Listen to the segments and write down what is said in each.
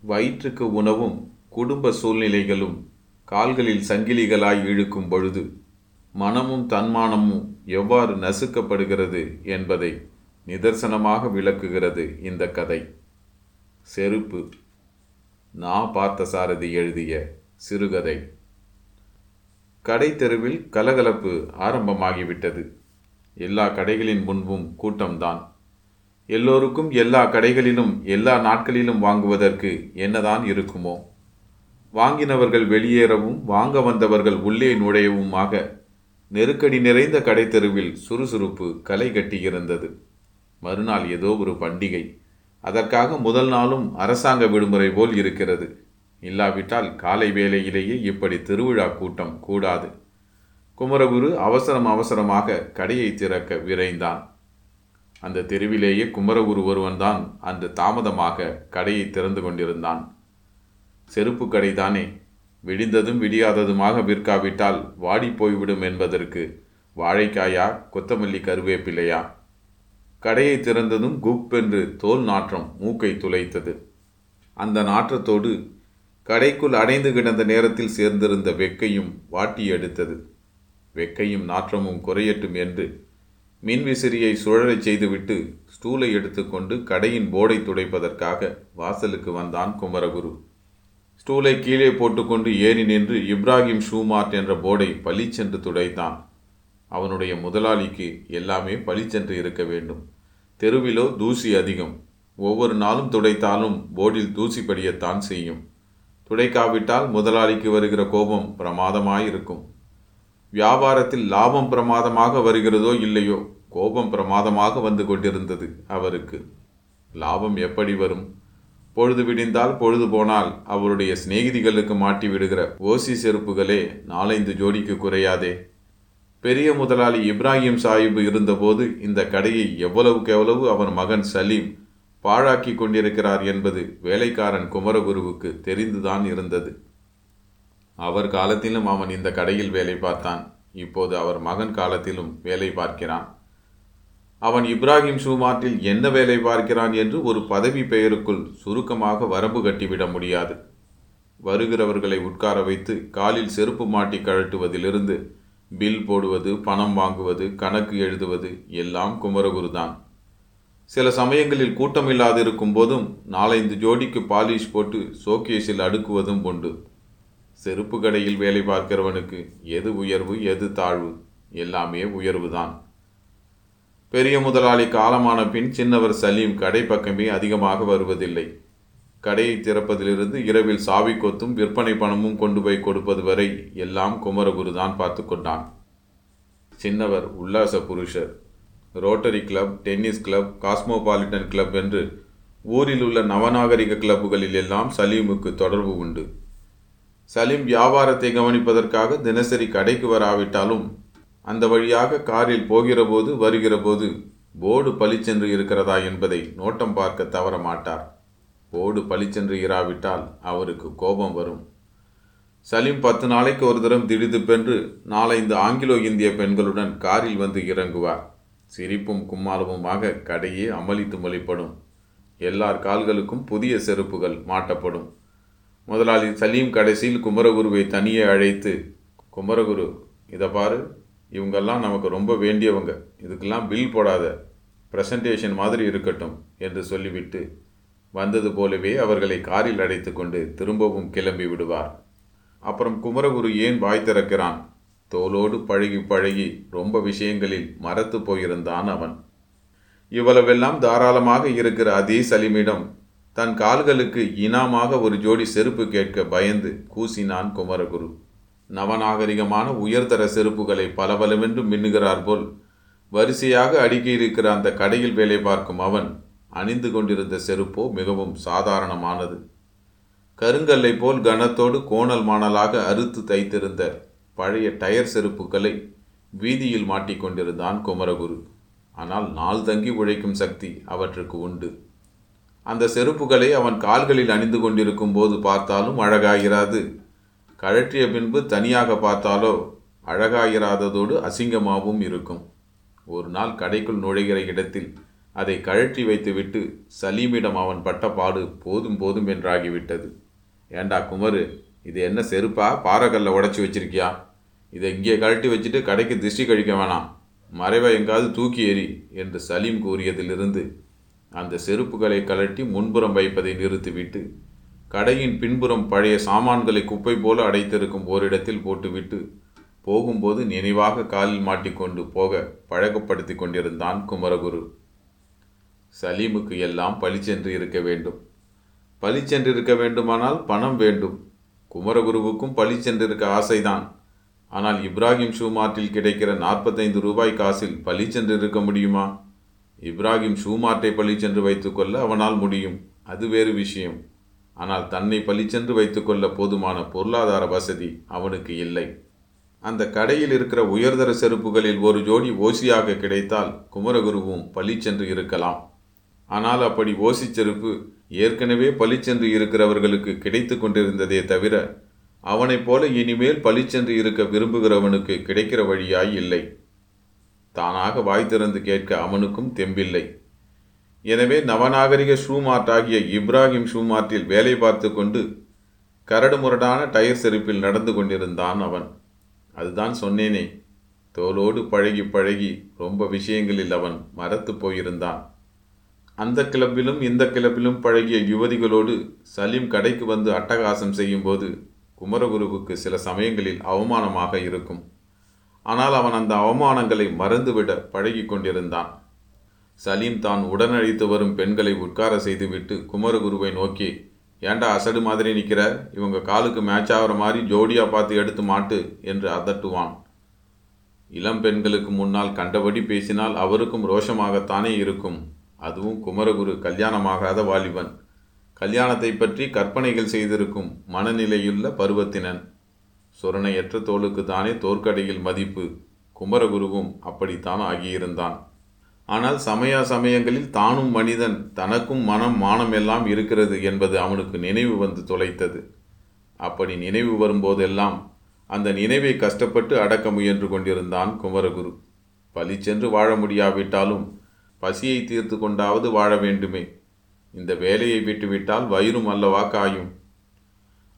வயிற்றுக்கு உணவும் குடும்ப சூழ்நிலைகளும் கால்களில் சங்கிலிகளாய் இழுக்கும் பொழுது மனமும் தன்மானமும் எவ்வாறு நசுக்கப்படுகிறது என்பதை நிதர்சனமாக விளக்குகிறது இந்த கதை. செருப்பு. நா பார்த்தசாரதி எழுதிய சிறுகதை. கடை தெருவில் கலகலப்பு ஆரம்பமாகிவிட்டது. எல்லா கடைகளின் முன்பும் கூட்டம்தான். எல்லோருக்கும் எல்லா கடைகளிலும் எல்லா நாட்களிலும் வாங்குவதற்கு என்னதான் இருக்குமோ. வாங்கினவர்கள் வெளியேறவும் வாங்க வந்தவர்கள் உள்ளே நுழையவுமாக நெருக்கடி நிறைந்த கடை தெருவில் சுறுசுறுப்பு களை கட்டியிருந்தது. மறுநாள் ஏதோ ஒரு பண்டிகை. அதற்காக முதல் நாளும் அரசாங்க விடுமுறை போல் இருக்கிறது. இல்லாவிட்டால் காலை வேளையிலேயே இப்படி திருவிழா கூட்டம் கூடாது. குமரகுரு அவசரம் அவசரமாக கடையை திறக்க விரைந்தான். அந்த தெருவிலேயே குமரகுரு ஒருவன்தான் அன்று தாமதமாக கடையை திறந்து கொண்டிருந்தான். செருப்பு கடைதானே. விடிந்ததும் விடியாததுமாக விற்காவிட்டால் வாடி போய்விடும் என்பதற்கு வாழைக்காயா கொத்தமல்லி கருவேப்பிலையா கடையை திறந்ததும் குப் என்று தோல் நாற்றம் மூக்கை துளைத்தது. அந்த நாற்றத்தோடு கடைக்குள் அடைந்து கிடந்த நேரத்தில் சேர்ந்திருந்த வெக்கையும் வாட்டி எடுத்தது. வெக்கையும் நாற்றமும் குறையட்டும் என்று மின்விசிறியை சுழறச் செய்துவிட்டு ஸ்டூலை எடுத்துக்கொண்டு கடையின் போர்டை துடைப்பதற்காக வாசலுக்கு வந்தான் குமரகுரு. ஸ்டூலை கீழே போட்டுக்கொண்டு ஏறி நின்று இப்ராஹிம் ஷூமார்ட் என்ற போர்டை பளிச்சென்று துடைத்தான். அவனுடைய முதலாளிக்கு எல்லாமே பளிச்சென்று இருக்க வேண்டும். தெருவிலோ தூசி அதிகம். ஒவ்வொரு நாளும் துடைத்தாலும் போர்டில் தூசி படியத்தான் செய்யும். துடைக்காவிட்டால் முதலாளிக்கு வருகிற கோபம் பிரமாதமாயிருக்கும். வியாபாரத்தில் லாபம் பிரமாதமாக வருகிறதோ இல்லையோ கோபம் பிரமாதமாக வந்து கொண்டிருந்தது அவருக்கு. லாபம் எப்படி வரும்? பொழுது விடிந்தால் பொழுது போனால் அவருடைய சிநேகிதிகளுக்கு மாட்டி விடுகிற ஓசி செருப்புகளே நாலைந்து ஜோடிக்கு குறையாதே. பெரிய முதலாளி இப்ராஹிம் சாஹிப் இருந்தபோது இந்த கடையை எவ்வளவுக்கு எவ்வளவு அவர் மகன் சலீம் பாழாக்கி கொண்டிருக்கிறார் என்பது வேலைக்காரன் குமரகுருவுக்கு தெரிந்துதான் இருந்தது. அவர் காலத்திலும் அவன் இந்த கடையில் வேலை பார்த்தான். இப்போது அவர் மகன் காலத்திலும் வேலை பார்க்கிறான். அவன் இப்ராஹிம் ஷூமார்ட்டில் என்ன வேலை பார்க்கிறான் என்று ஒரு பதவி பெயருக்குள் சுருக்கமாக வரம்பு கட்டிவிட முடியாது. வருகிறவர்களை உட்கார வைத்து காலில் செருப்பு மாட்டி கழட்டுவதிலிருந்து பில் போடுவது பணம் வாங்குவது கணக்கு எழுதுவது எல்லாம் குமரகுருதான். சில சமயங்களில் கூட்டமில்லாதிருக்கும் போதும் நாலைந்து ஜோடிக்கு பாலிஷ் போட்டு சோகேஸில் அடுக்குவதும் உண்டு. செருப்பு கடையில் வேலை பார்க்கிறவனுக்கு எது உயர்வு எது தாழ்வு? எல்லாமே உயர்வுதான். பெரிய முதலாளி காலமான பின் சின்னவர் சலீம் கடை பக்கமே அதிகமாக வருவதில்லை. கடையை திறப்பதிலிருந்து இரவில் சாவி கொத்தும் விற்பனை பணமும் கொண்டு போய் கொடுப்பது வரை எல்லாம் குமரகுரு தான் பார்த்து கொண்டான். சின்னவர் உல்லாச புருஷர். Rotary club tennis club cosmopolitan club என்று ஊரில் உள்ள நவநாகரிக கிளப்புகளில் எல்லாம் சலீமுக்கு தொடர்பு உண்டு. சலீம் வியாபாரத்தை கவனிப்பதற்காக தினசரி கடைக்கு வராவிட்டாலும் அந்த வழியாக காரில் போகிறபோது வருகிறபோது போர்டு பளிச்சென்று இருக்கிறதா என்பதை நோட்டம் பார்க்க தவற மாட்டார். போர்டு பளிச்சென்று இராவிட்டால் அவருக்கு கோபம் வரும். சலீம் பத்து நாளைக்கு ஒரு தரம் திடுதிப்பென்று நாலைந்து ஆங்கிலோ இந்திய பெண்களுடன் காரில் வந்து இறங்குவார். சிரிப்பும் கும்மாளமுமாக கடையே அமளித்து மொழிப்படும். எல்லார் கால்களுக்கும் புதிய செருப்புகள் மாட்டப்படும். முதலாளி சலீம் கடைசியில் குமரகுருவை தனியே அழைத்து குமரகுரு இதை பாரு. இவங்கெல்லாம் நமக்கு ரொம்ப வேண்டியவங்க. இதுக்கெல்லாம் பில் போடாத. ப்ரெசன்டேஷன் மாதிரி இருக்கட்டும் என்று சொல்லிவிட்டு வந்தது போலவே அவர்களை காரில் அடைத்து கொண்டு திரும்பவும் கிளம்பி விடுவார். அப்புறம் குமரகுரு ஏன் வாய் திறக்கிறான்? தோலோடு பழகி பழகி ரொம்ப விஷயங்களில் மறத்து போயிருந்தான் அவன். இவ்வளவெல்லாம் தாராளமாக இருக்கிற அதே சலீமிடம் தன் கால்களுக்கு இனாமாக ஒரு ஜோடி செருப்பு கேட்க பயந்து கூசினான் குமரகுரு. நவநாகரிகமான உயர்தர செருப்புகளை பலபலவென்று மின்னுகிறார் போல் வரிசையாக அடுக்கியிருக்கிற அந்த கடையில் வேலை பார்க்கும் அவன் அணிந்து கொண்டிருந்த செருப்போ மிகவும் சாதாரணமானது. கருங்கல்லை போல் கனத்தோடு கோணல் மாணலாக அறுத்து தைத்திருந்த பழைய டயர் செருப்புகளை வீதியில் மாட்டிக்கொண்டிருந்தான் குமரகுரு. ஆனால் நாள் தங்கி உழைக்கும் சக்தி அவற்றுக்கு உண்டு. அந்த செருப்புகளை அவன் கால்களில் அணிந்து கொண்டிருக்கும் போது பார்த்தாலும் அழகாகிறாது கழற்றிய பின்பு தனியாக பார்த்தாலோ அழகாயிராததோடு அசிங்கமாகவும் இருக்கும். ஒரு நாள் கடைக்குள் நுழைகிற இடத்தில் அதை கழற்றி வைத்துவிட்டு சலீமிடம் அவன் பட்ட பாடு போதும் போதும் என்றாகிவிட்டது. ஏண்டா குமரு இது என்ன செருப்பா? பாறைக்கல்ல உடைச்சி வச்சிருக்கியா? இதை இங்கே கழட்டி வச்சுட்டு கடைக்கு திருஷ்டி கழிக்க வேணாம். மறைவை எங்காவது தூக்கி எறி என்று சலீம் கூறியதிலிருந்து அந்த செருப்புகளை கழட்டி முன்புறம் வைப்பதை நிறுத்திவிட்டு கடையின் பின்புறம் பழைய சாமான்களை குப்பை போல அடைத்திருக்கும் ஓரிடத்தில் போட்டுவிட்டு போகும்போது நினைவாக காலில் மாட்டிக்கொண்டு போக பழக்கப்படுத்தி கொண்டிருந்தான் குமரகுரு. சலீமுக்கு எல்லாம் பழிச்சென்று இருக்க வேண்டும். பளிச்சென்று இருக்க வேண்டுமானால் பணம் வேண்டும். குமரகுருவுக்கும் பழிச்சென்றிருக்க ஆசைதான். ஆனால் இப்ராஹிம் ஷூ மார்ட்டில் கிடைக்கிற நாற்பத்தைந்து ரூபாய் காசில் பளிச்சென்று இருக்க முடியுமா? இப்ராஹிம் ஷூமார்ட்டை மார்ட்டை சென்று வைத்துக்கொள்ள அவனால் முடியும். அது வேறு விஷயம். ஆனால் தன்னை பளிச்சென்று வைத்துக்கொள்ள போதுமான பொருளாதார வசதி அவனுக்கு இல்லை. அந்த கடையில் இருக்கிற உயர்தர செருப்புகளில் ஒரு ஜோடி ஓசியாக கிடைத்தால் குமரகுருவும் பளிச்சென்று இருக்கலாம். ஆனால் அப்படி ஓசி செருப்பு ஏற்கனவே பழிச்சென்று இருக்கிறவர்களுக்கு கிடைத்து கொண்டிருந்ததே தவிர அவனைப் போல இனிமேல் பழிச்சென்று இருக்க விரும்புகிறவனுக்கு கிடைக்கிற வழியாய் இல்லை. தானாக வாய் திறந்து கேட்க அவனுக்கும் தெம்பில்லை. எனவே நவநாகரிக ஷூமார்ட் ஆகிய இப்ராஹிம் ஷூமார்ட்டில் வேலை பார்த்து கொண்டு கரடுமுரடான டயர் செருப்பில் நடந்து கொண்டிருந்தான் அவன். அதுதான் சொன்னேனே தோலோடு பழகி பழகி ரொம்ப விஷயங்களில் அவன் மறத்து போயிருந்தான். அந்த கிளப்பிலும் இந்த கிளப்பிலும் பழகிய யுவதிகளோடு சலீம் கடைக்கு வந்து அட்டகாசம் செய்யும்போது குமரகுருவுக்கு சில சமயங்களில் அவமானமாக இருக்கும். ஆனால் அவன் அந்த அவமானங்களை மறந்துவிட பழகி கொண்டிருந்தான் சலீம் தான் உடனழைத்து வரும் பெண்களை உட்கார செய்துவிட்டு குமரகுருவை நோக்கி ஏண்டா அசடு மாதிரி நிற்கிற இவங்க காலுக்கு மேட்ச் ஆகிற மாதிரி ஜோடியா பார்த்து எடுத்து மாட்டு என்று அதட்டுவான். இளம் பெண்களுக்கு முன்னால் கண்டபடி பேசினால் அவருக்கும் ரோஷமாகத்தானே இருக்கும். அதுவும் குமரகுரு கல்யாணமாகாத வாலிபன். கல்யாணத்தை பற்றி கற்பனைகள் செய்திருக்கும் மனநிலையுள்ள பருவத்தினன். சுரணையற்ற தோளுக்கு தானே தோற்கடையில் மதிப்பு. குமரகுருவும் அப்படித்தான் ஆகியிருந்தான். ஆனால் சமயா சமயங்களில் தானும் மனிதன் தனக்கும் மனம் மானம் எல்லாம் இருக்கிறது என்பது அவனுக்கு நினைவு வந்து தொலைத்தது. அப்படி நினைவு வரும்போதெல்லாம் அந்த நினைவை கஷ்டப்பட்டு அடக்க முயன்று கொண்டிருந்தான் குமரகுரு. பலிச்சென்று வாழ முடியாவிட்டாலும் பசியை தீர்த்து கொண்டாவது வாழ வேண்டுமே. இந்த வேலையை விட்டுவிட்டால் வயிறும் அல்லவா காயும்.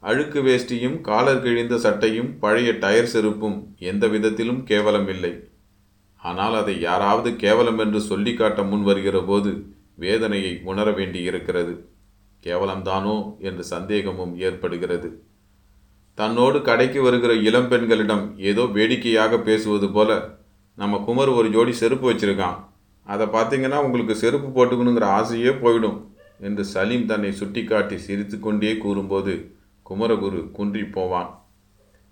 அழுக்கு வேஷ்டியும் காலர் கிழிந்த சட்டையும் பழைய டயர் செருப்பும் எந்த விதத்திலும் கேவலமில்லை. ஆனால் அதை யாராவது கேவலம் என்று சொல்லி காட்ட முன் வருகிற போது வேதனையை உணர வேண்டியிருக்கிறது. கேவலம்தானோ என்று சந்தேகமும் ஏற்படுகிறது. தன்னோடு கடைக்கு வருகிற இளம்பெண்களிடம் ஏதோ வேடிக்கையாக பேசுவது போல நம்ம குமர் ஒரு ஜோடி செருப்பு வச்சிருக்கான். அதை பார்த்தீங்கன்னா உங்களுக்கு செருப்பு போட்டுக்கணுங்கிற ஆசையே போயிடும் என்று சலீம் தன்னை சுட்டிக்காட்டி சிரித்து கொண்டே கூறும்போது குமரகுரு குன்றி போவான்.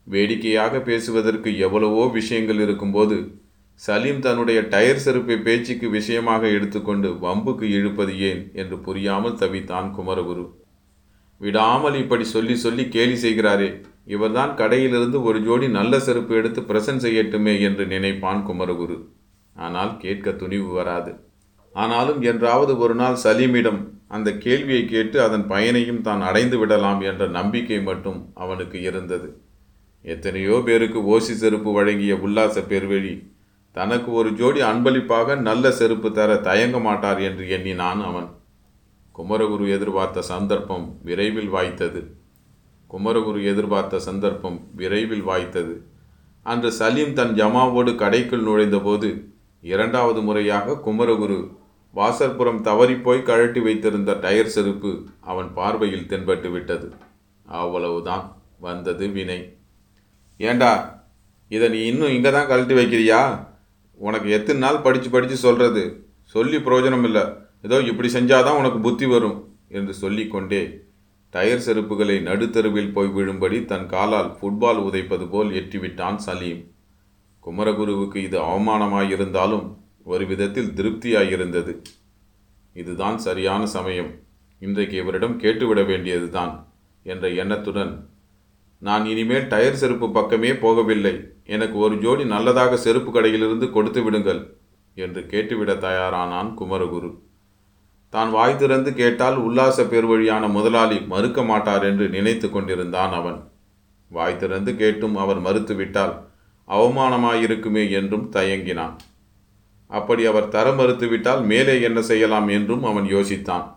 வேடிக்கையாக பேசுவதற்கு எவ்வளவோ விஷயங்கள் இருக்கும்போது சலீம் தன்னுடைய டயர் செருப்பை பேச்சுக்கு விஷயமாக எடுத்துக்கொண்டு வம்புக்கு இழுப்பது ஏன் என்று புரியாமல் தவித்தான் குமரகுரு. விடாமல் இப்படி சொல்லி சொல்லி கேலி செய்கிறாரே இவர்தான் கடையிலிருந்து ஒரு ஜோடி நல்ல செருப்பு எடுத்து பிரசன்ட் செய்யட்டுமே என்று நினைப்பான் குமரகுரு. ஆனால் கேட்க துணிவு வராது. ஆனாலும் என்றாவது ஒரு நாள் சலீமிடம் அந்த கேள்வியை கேட்டு அதன் பயனையும் தான் அடைந்து விடலாம் என்ற நம்பிக்கை மட்டும் அவனுக்கு இருந்தது. எத்தனையோ பேருக்கு ஓசி செருப்பு வழங்கிய உல்லாச பெருவழி தனக்கு ஒரு ஜோடி அன்பளிப்பாக நல்ல செருப்பு தர தயங்க மாட்டார் என்று எண்ணினான் அவன். குமரகுரு எதிர்பார்த்த சந்தர்ப்பம் விரைவில் வாய்த்தது. குமரகுரு எதிர்பார்த்த சந்தர்ப்பம் விரைவில் வாய்த்தது. அன்று சலீம் தன் ஜமாவோடு கடைக்குள் நுழைந்தபோது இரண்டாவது முறையாக குமரகுரு வாசற்புறம் தவறிப்போய் கழட்டி வைத்திருந்த டயர் செருப்பு அவன் பார்வையில் தென்பட்டு விட்டது. அவ்வளவுதான். வந்தது வினை. ஏண்டா இதை நீ இன்னும் இங்கே தான் கழட்டி வைக்கிறியா? உனக்கு எத்தனை நாள் படித்து படித்து சொல்கிறது சொல்லி பிரயோஜனம் இல்லை ஏதோ இப்படி செஞ்சாதான் உனக்கு புத்தி வரும் என்று சொல்லிக்கொண்டே டயர் செருப்புகளை நடுத்தருவில் போய் விழும்படி தன் காலால் ஃபுட்பால் உதைப்பது போல் எட்டிவிட்டான் சலீம். குமரகுருவுக்கு இது அவமானமாயிருந்தாலும் ஒரு விதத்தில் திருப்தியாயிருந்தது. இதுதான் சரியான சமயம். இன்றைக்கு இவரிடம் கேட்டுவிட வேண்டியதுதான் என்ற எண்ணத்துடன் நான் இனிமேல் டயர் செருப்பு பக்கமே போகவில்லை. எனக்கு ஒரு ஜோடி நல்லதாக செருப்பு கடையிலிருந்து கொடுத்து விடுங்கள் என்று கேட்டுவிட தயாரானான் குமரகுரு. தான் வாய் திறந்து கேட்டால் உல்லாச பெருவழியான முதலாளி மறுக்க மாட்டார் என்று நினைத்து கொண்டிருந்தான் அவன். வாய் திறந்து கேட்டும் அவர் மறுத்துவிட்டால் அவமானமாயிருக்குமே என்றும் தயங்கினான். அப்படி அவர் தர மறுத்துவிட்டால் மேலே என்ன செய்யலாம் என்றும் அவன் யோசித்தான்.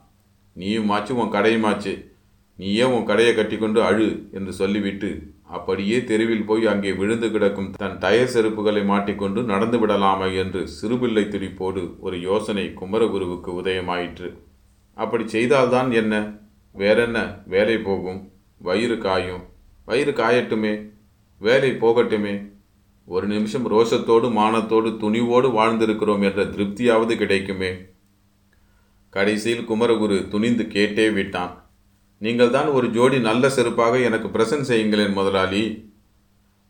நீயுமாச்சு உன் கடையுமாச்சு நீயே உன் கடையை கட்டிக்கொண்டு அழு என்று சொல்லிவிட்டு அப்படியே தெருவில் போய் அங்கே விழுந்து கிடக்கும் தன் டயர் செருப்புகளை மாட்டிக்கொண்டு நடந்து விடலாமா என்று சிறுபிள்ளை துடிப்போடு ஒரு யோசனை குமரகுருவுக்கு உதயமாயிற்று. அப்படி செய்தால்தான் என்ன? வேறென்ன? வேலை போகும். வயிறு காயும். வயிறு காயட்டுமே. வேலை போகட்டுமே. ஒரு நிமிஷம் ரோஷத்தோடு மானத்தோடு துணிவோடு வாழ்ந்திருக்கிறோம் என்ற திருப்தியாவது கிடைக்குமே. கடைசியில் குமரகுரு துணிந்து கேட்டே விட்டான். நீங்கள் தான் ஒரு ஜோடி நல்ல செருப்பாக எனக்கு பிரசன்ட் செய்யுங்களேன் முதலாளி.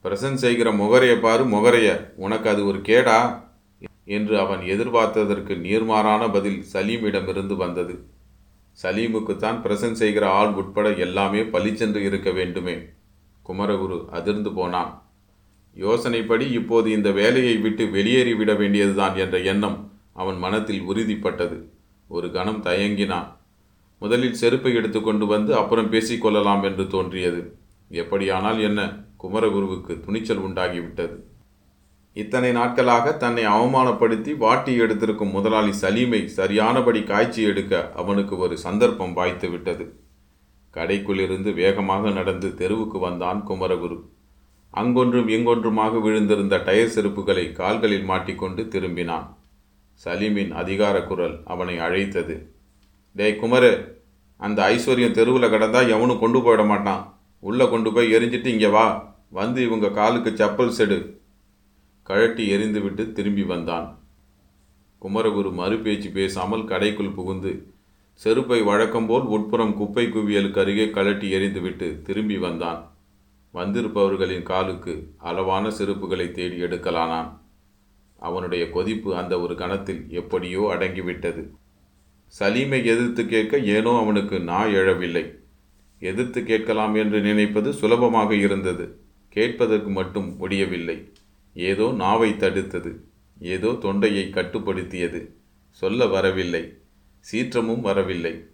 பிரசன்ட் செய்கிற முகரைய பாரு முகரைய. உனக்கு அது ஒரு கேடா? என்று அவன் எதிர்பார்த்ததற்கு நீர்மாறான பதில் சலீமிடமிருந்து வந்தது. சலீமுக்குத்தான் பிரசன்ட் செய்கிற ஆள் உட்பட எல்லாமே பளிச்சென்று இருக்க வேண்டுமே. குமரகுரு அதிர்ந்து போனான். யோசனைப்படி இப்போது இந்த வேலையை விட்டு வெளியேறிவிட வேண்டியதுதான் என்ற எண்ணம் அவன் மனத்தில் உறுதிப்பட்டது. ஒரு கணம் தயங்கினான் முதலில் செருப்பை எடுத்துக்கொண்டு வந்து அப்புறம் பேசிக்கொள்ளலாம் என்று தோன்றியது. எப்படியானால் என்ன? குமரகுருவுக்கு துணிச்சல் உண்டாகிவிட்டது. இத்தனை நாட்களாக தன்னை அவமானப்படுத்தி வாட்டி எடுத்திருக்கும் முதலாளி சலீமை சரியானபடி காய்ச்சி எடுக்க அவனுக்கு ஒரு சந்தர்ப்பம் வாய்த்து விட்டது. கடைக்குள்ளிருந்து வேகமாக நடந்து தெருவுக்கு வந்தான் குமரகுரு. அங்கொன்றும் இங்கொன்றுமாக விழுந்திருந்த டயர் செருப்புகளை கால்களில் மாட்டிக்கொண்டு திரும்பினான். சலீமின் அதிகார குரல் அவனை அழைத்தது. டேய் குமரு அந்த ஐஸ்வர்யம் தெருவில் கடந்தா எவனும் கொண்டு போயிட மாட்டான். உள்ளே கொண்டு போய் எரிஞ்சிட்டு இங்கே வா. வந்து இவங்க காலுக்கு செப்பல் செடு. கழட்டி எரிந்துவிட்டு திரும்பி வந்தான். குமரகுரு மறுபேச்சு பேசாமல் கடைக்குள் புகுந்து செருப்பை வழக்கம்போல் உட்புறம் குப்பை குவியலுக்கு அருகே கழட்டி எறிந்துவிட்டு திரும்பி வந்தான். வந்திருப்பவர்களின் காலுக்கு அளவான செருப்புகளை தேடி எடுக்கலானான். அவனுடைய கொதிப்பு அந்த ஒரு கணத்தில் எப்படியோ அடங்கிவிட்டது. சலீமை எதிர்த்து கேட்க ஏனோ அவனுக்கு நா எழவில்லை. எதிர்த்து கேட்கலாம் என்று நினைப்பது சுலபமாக இருந்தது. கேட்பதற்கு மட்டும் முடியவில்லை ஏதோ நாவை தடுத்தது. ஏதோ தொண்டையை கட்டுப்படுத்தியது. சொல்ல வரவில்லை. சீற்றமும் வரவில்லை.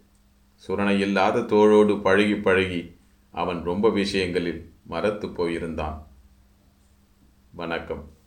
சுரணையில்லாத தோளோடு பழகி பழகி அவன் ரொம்ப விஷயங்களில் மரத்து போயிருந்தான். வணக்கம்.